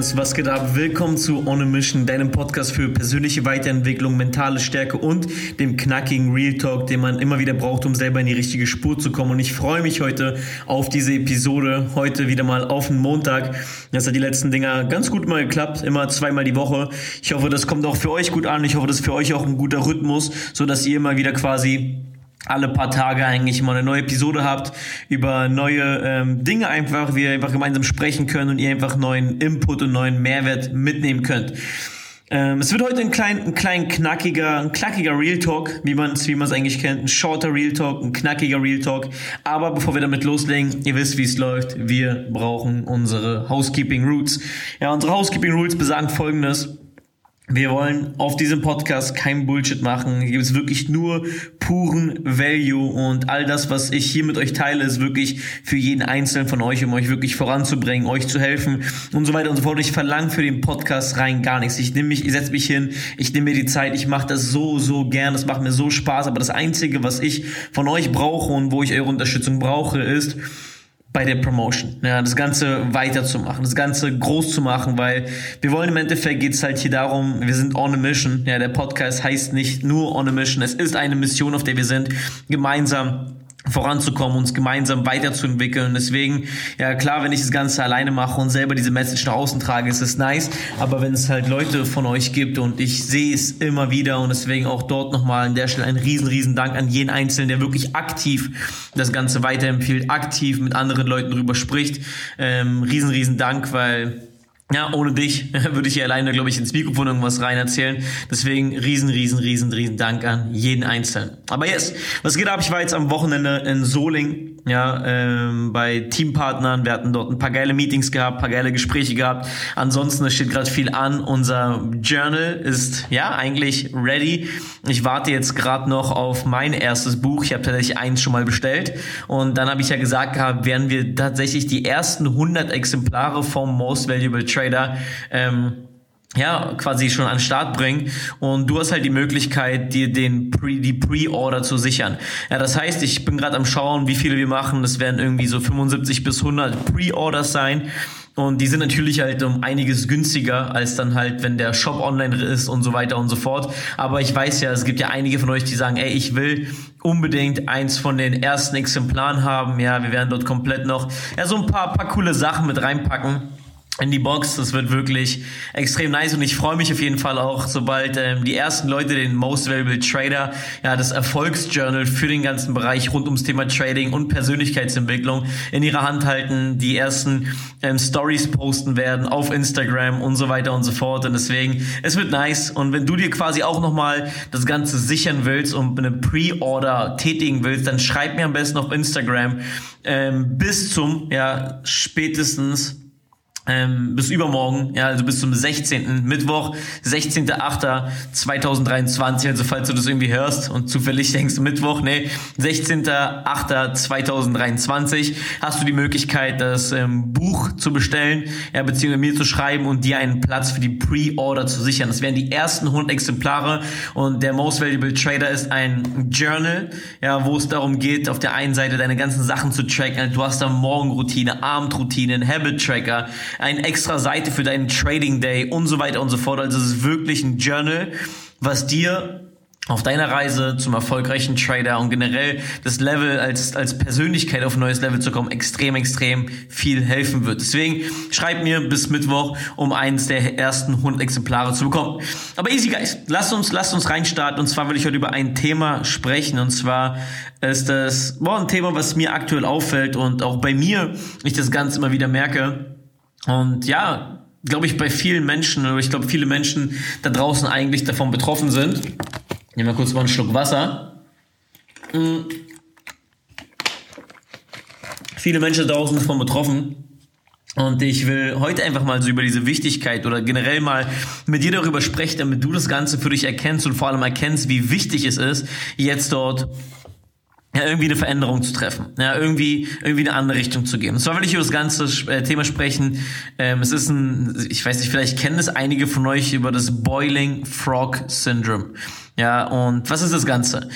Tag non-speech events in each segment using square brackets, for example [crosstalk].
Friends, was geht ab? Willkommen zu On a Mission, deinem Podcast für persönliche Weiterentwicklung, mentale Stärke und dem knackigen Real Talk, den man immer wieder braucht, um selber in die richtige Spur zu kommen. Und ich freue mich heute auf diese Episode, heute wieder mal auf den Montag. Das hat die letzten Dinger ganz gut mal geklappt, immer zweimal die Woche. Ich hoffe, das kommt auch für euch gut an. Ich hoffe, das ist für euch auch ein guter Rhythmus, so dass ihr immer wieder quasi alle paar Tage eigentlich mal eine neue Episode habt, über neue ähm, Dinge einfach, wir einfach gemeinsam sprechen können und ihr einfach neuen Input und neuen Mehrwert mitnehmen könnt. Ähm, es wird heute ein klein, ein klein knackiger, ein knackiger Real Talk, wie man es wie man's eigentlich kennt. Ein shorter Real Talk, ein knackiger Real Talk. Aber bevor wir damit loslegen, ihr wisst, wie es läuft. Wir brauchen unsere Housekeeping Roots. Ja, unsere Housekeeping Rules besagen folgendes. Wir wollen auf diesem Podcast kein Bullshit machen. Hier gibt es wirklich nur puren Value und all das, was ich hier mit euch teile, ist wirklich für jeden Einzelnen von euch, um euch wirklich voranzubringen, euch zu helfen und so weiter und so fort. Ich verlange für den Podcast rein gar nichts. Ich nehme mich, ich setze mich hin, ich nehme mir die Zeit, ich mache das so, so gern, das macht mir so Spaß. Aber das Einzige, was ich von euch brauche und wo ich eure Unterstützung brauche, ist, bei der Promotion. Ja, das Ganze weiterzumachen, das Ganze groß zu machen, weil wir wollen im Endeffekt geht's halt hier darum, wir sind on a mission. Ja, der Podcast heißt nicht nur on a mission, es ist eine Mission, auf der wir sind, gemeinsam voranzukommen, uns gemeinsam weiterzuentwickeln. Deswegen, ja klar, wenn ich das Ganze alleine mache und selber diese Message nach außen trage, ist es nice. Aber wenn es halt Leute von euch gibt und ich sehe es immer wieder und deswegen auch dort nochmal an der Stelle ein riesen, riesen Dank an jeden Einzelnen, der wirklich aktiv das Ganze weiterempfiehlt, aktiv mit anderen Leuten drüber spricht. Ähm, riesen, riesen Dank, weil ja, ohne dich [laughs] würde ich hier alleine, glaube ich, ins Mikrofon irgendwas rein erzählen. Deswegen riesen, riesen, riesen, riesen Dank an jeden Einzelnen. Aber yes, was geht ab? Ich war jetzt am Wochenende in Soling, ja, ähm, bei Teampartnern. Wir hatten dort ein paar geile Meetings gehabt, paar geile Gespräche gehabt. Ansonsten, es steht gerade viel an. Unser Journal ist, ja, eigentlich ready. Ich warte jetzt gerade noch auf mein erstes Buch. Ich habe tatsächlich eins schon mal bestellt. Und dann habe ich ja gesagt gehabt, werden wir tatsächlich die ersten 100 Exemplare vom Most Valuable Trade Trader ähm, ja, quasi schon an den Start bringen und du hast halt die Möglichkeit, dir den Pre, die Pre-Order zu sichern. Ja, das heißt, ich bin gerade am schauen, wie viele wir machen. Das werden irgendwie so 75 bis 100 Pre-Orders sein. Und die sind natürlich halt um einiges günstiger als dann halt, wenn der Shop online ist und so weiter und so fort. Aber ich weiß ja, es gibt ja einige von euch, die sagen, ey, ich will unbedingt eins von den ersten Exemplaren haben. Ja, wir werden dort komplett noch, ja, so ein paar, paar coole Sachen mit reinpacken in die Box. Das wird wirklich extrem nice und ich freue mich auf jeden Fall auch, sobald ähm, die ersten Leute den Most Valuable Trader, ja, das Erfolgsjournal für den ganzen Bereich rund ums Thema Trading und Persönlichkeitsentwicklung in ihrer Hand halten, die ersten ähm, Stories posten werden auf Instagram und so weiter und so fort. Und deswegen, es wird nice. Und wenn du dir quasi auch nochmal das Ganze sichern willst und eine Pre-Order tätigen willst, dann schreib mir am besten auf Instagram ähm, bis zum, ja, spätestens ähm, bis übermorgen, ja, also bis zum 16. Mittwoch, 16.08.2023, also falls du das irgendwie hörst und zufällig denkst Mittwoch, nee, 16.08.2023 hast du die Möglichkeit, das ähm, Buch zu bestellen, ja, beziehungsweise mir zu schreiben und dir einen Platz für die Pre-Order zu sichern. Das wären die ersten 100 Exemplare und der Most Valuable Trader ist ein Journal, ja, wo es darum geht, auf der einen Seite deine ganzen Sachen zu tracken. Du hast da Morgenroutine, Abendroutine, einen Habit Tracker, eine extra Seite für deinen Trading Day und so weiter und so fort. Also es ist wirklich ein Journal, was dir auf deiner Reise zum erfolgreichen Trader und generell das Level als, als Persönlichkeit auf ein neues Level zu kommen, extrem, extrem viel helfen wird. Deswegen schreib mir bis Mittwoch, um eins der ersten 100 Exemplare zu bekommen. Aber easy guys, lasst uns, lasst uns reinstarten. Und zwar will ich heute über ein Thema sprechen. Und zwar ist das, boah, ein Thema, was mir aktuell auffällt und auch bei mir ich das Ganze immer wieder merke. Und ja, glaube ich, bei vielen Menschen, oder ich glaube, viele Menschen da draußen eigentlich davon betroffen sind. Nehmen wir kurz mal einen Schluck Wasser. Mhm. Viele Menschen da draußen davon betroffen. Und ich will heute einfach mal so über diese Wichtigkeit oder generell mal mit dir darüber sprechen, damit du das Ganze für dich erkennst und vor allem erkennst, wie wichtig es ist, jetzt dort ja, irgendwie eine Veränderung zu treffen, ja, irgendwie, irgendwie eine andere Richtung zu gehen. Und zwar will ich über das ganze äh, Thema sprechen. Ähm, es ist ein, ich weiß nicht, vielleicht kennen es einige von euch über das Boiling Frog Syndrome. Ja, und was ist das Ganze?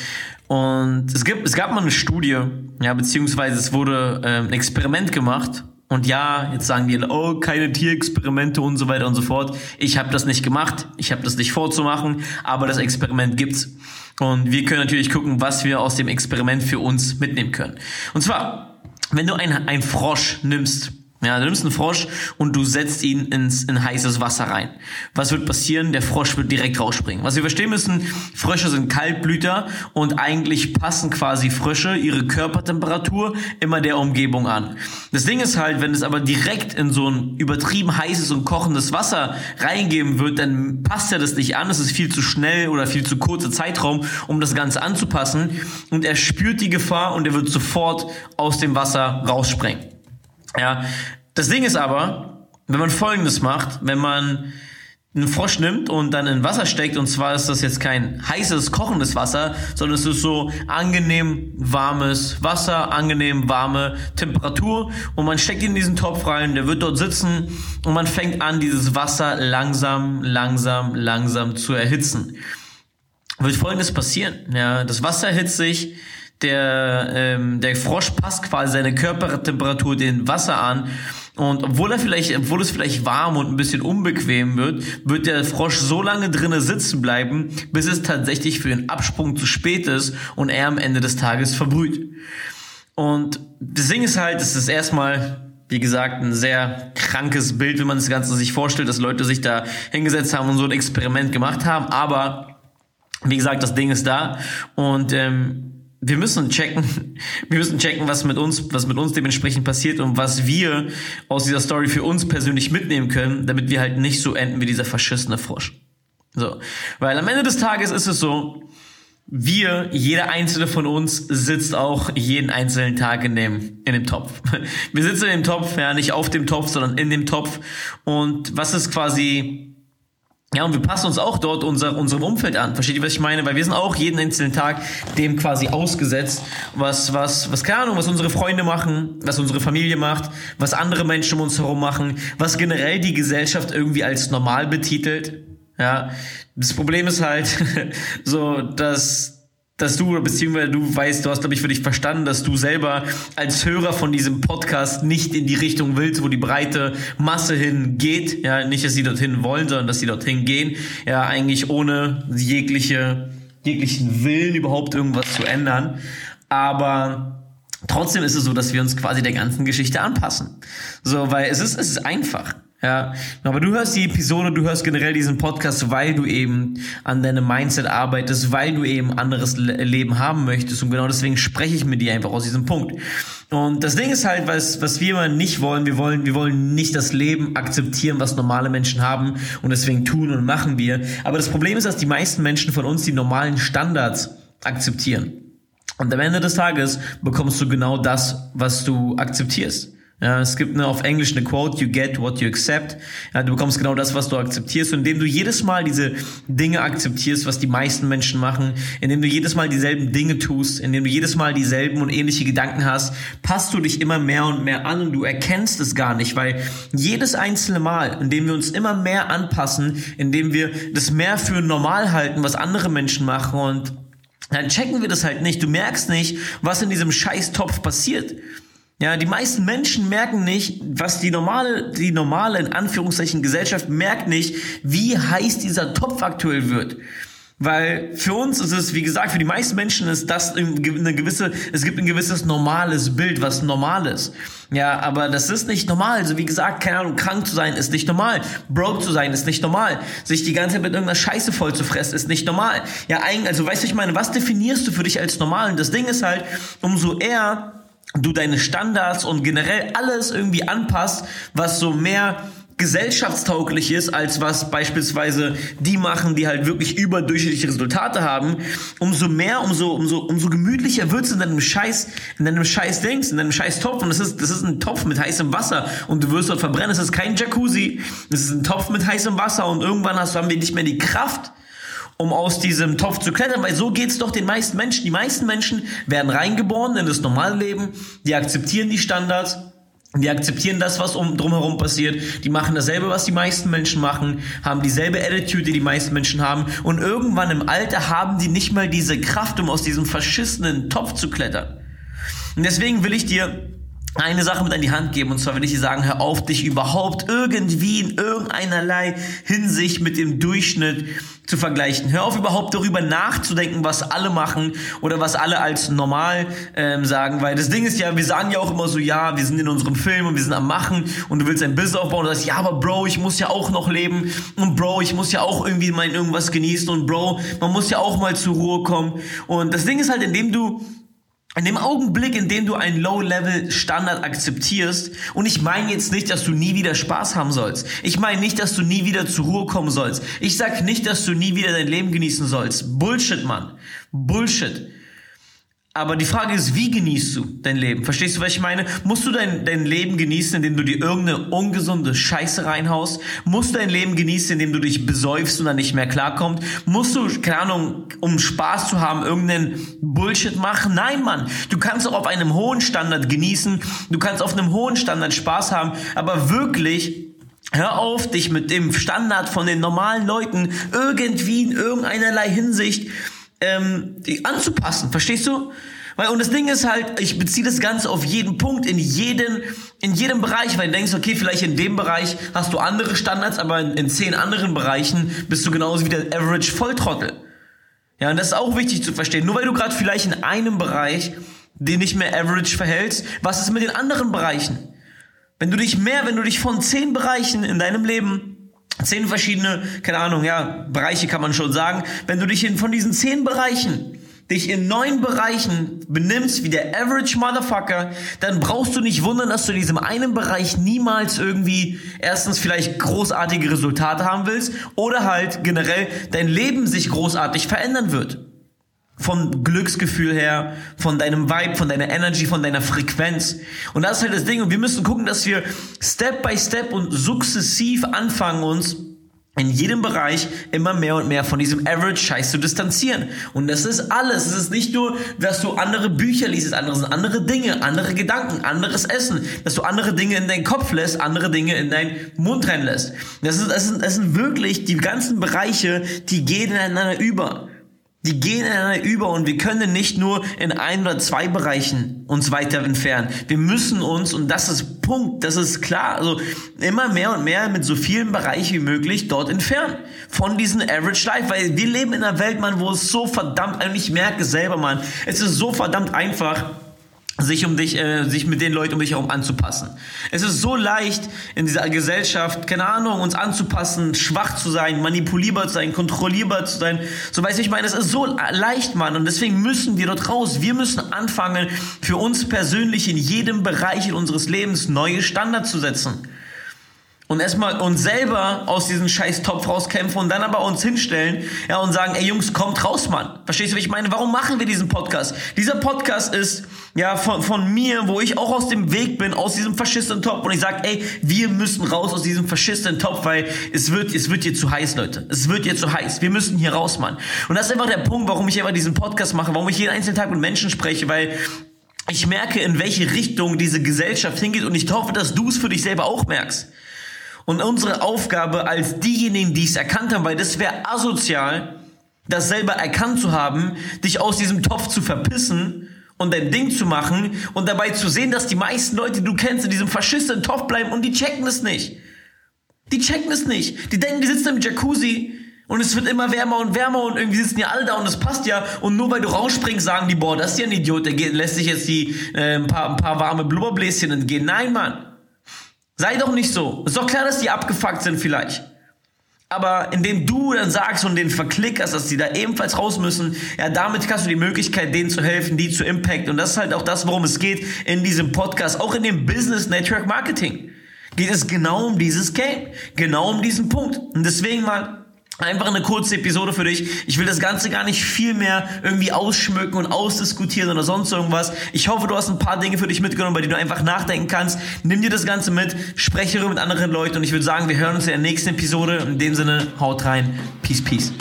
Und es gibt, es gab mal eine Studie, ja, beziehungsweise es wurde ähm, ein Experiment gemacht Und ja, jetzt sagen die, oh, keine Tierexperimente und so weiter und so fort. Ich habe das nicht gemacht, ich habe das nicht vorzumachen, aber das Experiment gibt's. Und wir können natürlich gucken, was wir aus dem Experiment für uns mitnehmen können. Und zwar, wenn du ein, ein Frosch nimmst, ja, du nimmst einen Frosch und du setzt ihn ins, in heißes Wasser rein. Was wird passieren? Der Frosch wird direkt rausspringen. Was wir verstehen müssen, Frösche sind Kaltblüter und eigentlich passen quasi Frösche ihre Körpertemperatur immer der Umgebung an. Das Ding ist halt, wenn es aber direkt in so ein übertrieben heißes und kochendes Wasser reingeben wird, dann passt ja das nicht an. Es ist viel zu schnell oder viel zu kurzer Zeitraum, um das Ganze anzupassen. Und er spürt die Gefahr und er wird sofort aus dem Wasser rausspringen. Ja, das Ding ist aber, wenn man Folgendes macht, wenn man einen Frosch nimmt und dann in Wasser steckt, und zwar ist das jetzt kein heißes, kochendes Wasser, sondern es ist so angenehm warmes Wasser, angenehm warme Temperatur und man steckt ihn in diesen Topf rein, der wird dort sitzen und man fängt an, dieses Wasser langsam, langsam, langsam zu erhitzen. Wird folgendes passieren, ja, das Wasser erhitzt sich, der, ähm, der Frosch passt quasi seine Körpertemperatur dem Wasser an. Und obwohl er vielleicht, obwohl es vielleicht warm und ein bisschen unbequem wird, wird der Frosch so lange drinnen sitzen bleiben, bis es tatsächlich für den Absprung zu spät ist und er am Ende des Tages verbrüht. Und das Ding ist halt, es ist erstmal wie gesagt, ein sehr krankes Bild, wenn man das Ganze sich vorstellt, dass Leute sich da hingesetzt haben und so ein Experiment gemacht haben. Aber wie gesagt, das Ding ist da und ähm, wir müssen checken, [laughs] wir müssen checken, was mit uns, was mit uns dementsprechend passiert und was wir aus dieser Story für uns persönlich mitnehmen können, damit wir halt nicht so enden wie dieser verschissene Frosch. So. Weil am Ende des Tages ist es so, wir, jeder einzelne von uns sitzt auch jeden einzelnen Tag in dem, in dem Topf. [laughs] Wir sitzen in dem Topf, ja, nicht auf dem Topf, sondern in dem Topf. Und was ist quasi ja, und wir passen uns auch dort unser, unserem Umfeld an. Versteht ihr, was ich meine? Weil wir sind auch jeden einzelnen Tag dem quasi ausgesetzt, was, was, was, keine Ahnung, was unsere Freunde machen, was unsere Familie macht, was andere Menschen um uns herum machen, was generell die Gesellschaft irgendwie als normal betitelt. Ja, das Problem ist halt [laughs] so, dass dass du, beziehungsweise du weißt, du hast, glaube ich, für dich verstanden, dass du selber als Hörer von diesem Podcast nicht in die Richtung willst, wo die breite Masse hingeht. Ja, nicht, dass sie dorthin wollen, sondern dass sie dorthin gehen. Ja, eigentlich ohne jegliche, jeglichen Willen überhaupt irgendwas zu ändern. Aber trotzdem ist es so, dass wir uns quasi der ganzen Geschichte anpassen. So, weil es ist, es ist einfach. Ja, aber du hörst die Episode, du hörst generell diesen Podcast, weil du eben an deinem Mindset arbeitest, weil du eben anderes Leben haben möchtest und genau deswegen spreche ich mit dir einfach aus diesem Punkt. Und das Ding ist halt, was, was wir immer nicht wollen, wir wollen, wir wollen nicht das Leben akzeptieren, was normale Menschen haben und deswegen tun und machen wir. Aber das Problem ist, dass die meisten Menschen von uns die normalen Standards akzeptieren. Und am Ende des Tages bekommst du genau das, was du akzeptierst. Ja, es gibt eine, auf Englisch eine Quote, you get what you accept. Ja, du bekommst genau das, was du akzeptierst. Und indem du jedes Mal diese Dinge akzeptierst, was die meisten Menschen machen, indem du jedes Mal dieselben Dinge tust, indem du jedes Mal dieselben und ähnliche Gedanken hast, passt du dich immer mehr und mehr an und du erkennst es gar nicht, weil jedes einzelne Mal, indem wir uns immer mehr anpassen, indem wir das mehr für normal halten, was andere Menschen machen und dann checken wir das halt nicht. Du merkst nicht, was in diesem Scheißtopf passiert. Ja, die meisten Menschen merken nicht, was die normale, die normale, in Anführungszeichen, Gesellschaft merkt nicht, wie heiß dieser Topf aktuell wird. Weil für uns ist es, wie gesagt, für die meisten Menschen ist das eine gewisse, es gibt ein gewisses normales Bild, was normal ist. Ja, aber das ist nicht normal. Also wie gesagt, keine Ahnung, krank zu sein ist nicht normal. Broke zu sein ist nicht normal. Sich die ganze Zeit mit irgendeiner Scheiße voll zu fressen ist nicht normal. Ja, eigentlich, also weißt du, ich meine, was definierst du für dich als normal? Und das Ding ist halt, umso eher du deine Standards und generell alles irgendwie anpasst, was so mehr gesellschaftstauglich ist, als was beispielsweise die machen, die halt wirklich überdurchschnittliche Resultate haben, umso mehr, umso, umso, umso gemütlicher wird's in deinem Scheiß, in deinem Scheiß Dings, in deinem Scheiß Topf. Und das ist, das ist ein Topf mit heißem Wasser und du wirst dort verbrennen. Es ist kein Jacuzzi. Es ist ein Topf mit heißem Wasser und irgendwann hast du, haben wir nicht mehr die Kraft, um aus diesem Topf zu klettern, weil so geht's doch den meisten Menschen. Die meisten Menschen werden reingeboren in das normale Leben, die akzeptieren die Standards, die akzeptieren das, was um, drumherum passiert. Die machen dasselbe, was die meisten Menschen machen, haben dieselbe Attitude, die die meisten Menschen haben. Und irgendwann im Alter haben die nicht mal diese Kraft, um aus diesem verschissenen Topf zu klettern. Und deswegen will ich dir eine Sache mit an die Hand geben. Und zwar will ich dir sagen, hör auf, dich überhaupt irgendwie in irgendeinerlei Hinsicht mit dem Durchschnitt zu vergleichen. Hör auf, überhaupt darüber nachzudenken, was alle machen oder was alle als normal ähm, sagen. Weil das Ding ist ja, wir sagen ja auch immer so, ja, wir sind in unserem Film und wir sind am Machen und du willst ein Business aufbauen und sagst, ja, aber Bro, ich muss ja auch noch leben und Bro, ich muss ja auch irgendwie mein irgendwas genießen und Bro, man muss ja auch mal zur Ruhe kommen. Und das Ding ist halt, indem du in dem Augenblick, in dem du einen Low-Level-Standard akzeptierst, und ich meine jetzt nicht, dass du nie wieder Spaß haben sollst. Ich meine nicht, dass du nie wieder zur Ruhe kommen sollst. Ich sag nicht, dass du nie wieder dein Leben genießen sollst. Bullshit, Mann. Bullshit. Aber die Frage ist, wie genießt du dein Leben? Verstehst du, was ich meine? Musst du dein, dein Leben genießen, indem du dir irgendeine ungesunde Scheiße reinhaust? Musst du dein Leben genießen, indem du dich besäufst und dann nicht mehr klarkommst? Musst du, keine Ahnung, um Spaß zu haben, irgendeinen Bullshit machen? Nein, Mann. Du kannst auch auf einem hohen Standard genießen. Du kannst auf einem hohen Standard Spaß haben. Aber wirklich, Hör auf, dich mit dem Standard von den normalen Leuten irgendwie in irgendeinerlei Hinsicht ähm, anzupassen. Verstehst du? Weil, und das Ding ist halt, ich beziehe das Ganze auf jeden Punkt, in jeden, in jedem Bereich, weil du denkst, okay, vielleicht in dem Bereich hast du andere Standards, aber in, in zehn anderen Bereichen bist du genauso wie der Average Volltrottel. Ja, und das ist auch wichtig zu verstehen. Nur weil du gerade vielleicht in einem Bereich den nicht mehr average verhältst, was ist mit den anderen Bereichen? Wenn du dich mehr, wenn du dich von zehn Bereichen in deinem Leben zehn verschiedene, keine Ahnung, ja, Bereiche kann man schon sagen. Wenn du dich in, von diesen zehn Bereichen dich in neun Bereichen benimmst wie der Average Motherfucker, dann brauchst du nicht wundern, dass du in diesem einen Bereich niemals irgendwie erstens vielleicht großartige Resultate haben willst oder halt generell dein Leben sich großartig verändern wird vom Glücksgefühl her, von deinem Vibe, von deiner Energy, von deiner Frequenz. Und das ist halt das Ding. Und wir müssen gucken, dass wir Step by Step und sukzessiv anfangen, uns in jedem Bereich immer mehr und mehr von diesem Average-Scheiß zu distanzieren. Und das ist alles. Es ist nicht nur, dass du andere Bücher liest, andere sind andere Dinge, andere Gedanken, anderes Essen, dass du andere Dinge in deinen Kopf lässt, andere Dinge in deinen Mund rennen lässt. Das, ist, das, sind, das sind wirklich die ganzen Bereiche, die gehen ineinander über. Die gehen ineinander über und wir können nicht nur in ein oder zwei Bereichen uns weiter entfernen. Wir müssen uns, und das ist Punkt, das ist klar, also immer mehr und mehr mit so vielen Bereichen wie möglich dort entfernen. Von diesen Average Life, weil wir leben in einer Welt, Mann, wo es so verdammt, ich merke selber, Mann, es ist so verdammt einfach, sich um dich, äh, sich mit den Leuten um dich herum anzupassen. Es ist so leicht in dieser Gesellschaft, keine Ahnung, uns anzupassen, schwach zu sein, manipulierbar zu sein, kontrollierbar zu sein. So weiß ich meine, es ist so leicht, Mann. Und deswegen müssen wir dort raus. Wir müssen anfangen, für uns persönlich in jedem Bereich in unseres Lebens neue Standards zu setzen und erstmal uns selber aus diesem scheiß Topf rauskämpfen und dann aber uns hinstellen ja, und sagen, ey Jungs, kommt raus, Mann. Verstehst du, was ich meine? Warum machen wir diesen Podcast? Dieser Podcast ist ja von, von mir, wo ich auch aus dem Weg bin, aus diesem faschistischen Topf und ich sage, ey, wir müssen raus aus diesem faschistischen Topf, weil es wird, es wird hier zu heiß, Leute. Es wird hier zu heiß. Wir müssen hier raus, Mann. Und das ist einfach der Punkt, warum ich einfach diesen Podcast mache, warum ich jeden einzelnen Tag mit Menschen spreche, weil ich merke, in welche Richtung diese Gesellschaft hingeht und ich hoffe, dass du es für dich selber auch merkst. Und unsere Aufgabe als diejenigen, die es erkannt haben, weil das wäre asozial, das selber erkannt zu haben, dich aus diesem Topf zu verpissen und dein Ding zu machen und dabei zu sehen, dass die meisten Leute, die du kennst, in diesem faschistischen Topf bleiben und die checken es nicht. Die checken es nicht. Die denken, die sitzen im Jacuzzi und es wird immer wärmer und wärmer und irgendwie sitzen ja alle da und es passt ja. Und nur weil du rausspringst, sagen die, boah, das ist ja ein Idiot, der geht, lässt sich jetzt die, äh, ein, paar, ein paar warme Blubberbläschen entgehen. Nein, Mann. Sei doch nicht so. Ist doch klar, dass die abgefuckt sind vielleicht. Aber indem du dann sagst und den verklickerst, dass die da ebenfalls raus müssen, ja, damit hast du die Möglichkeit, denen zu helfen, die zu impact. Und das ist halt auch das, worum es geht in diesem Podcast, auch in dem Business Network Marketing. Geht es genau um dieses Game, genau um diesen Punkt. Und deswegen mal Einfach eine kurze Episode für dich. Ich will das Ganze gar nicht viel mehr irgendwie ausschmücken und ausdiskutieren oder sonst irgendwas. Ich hoffe, du hast ein paar Dinge für dich mitgenommen, bei denen du einfach nachdenken kannst. Nimm dir das Ganze mit, spreche mit anderen Leuten und ich würde sagen, wir hören uns in der nächsten Episode. In dem Sinne, haut rein. Peace, peace.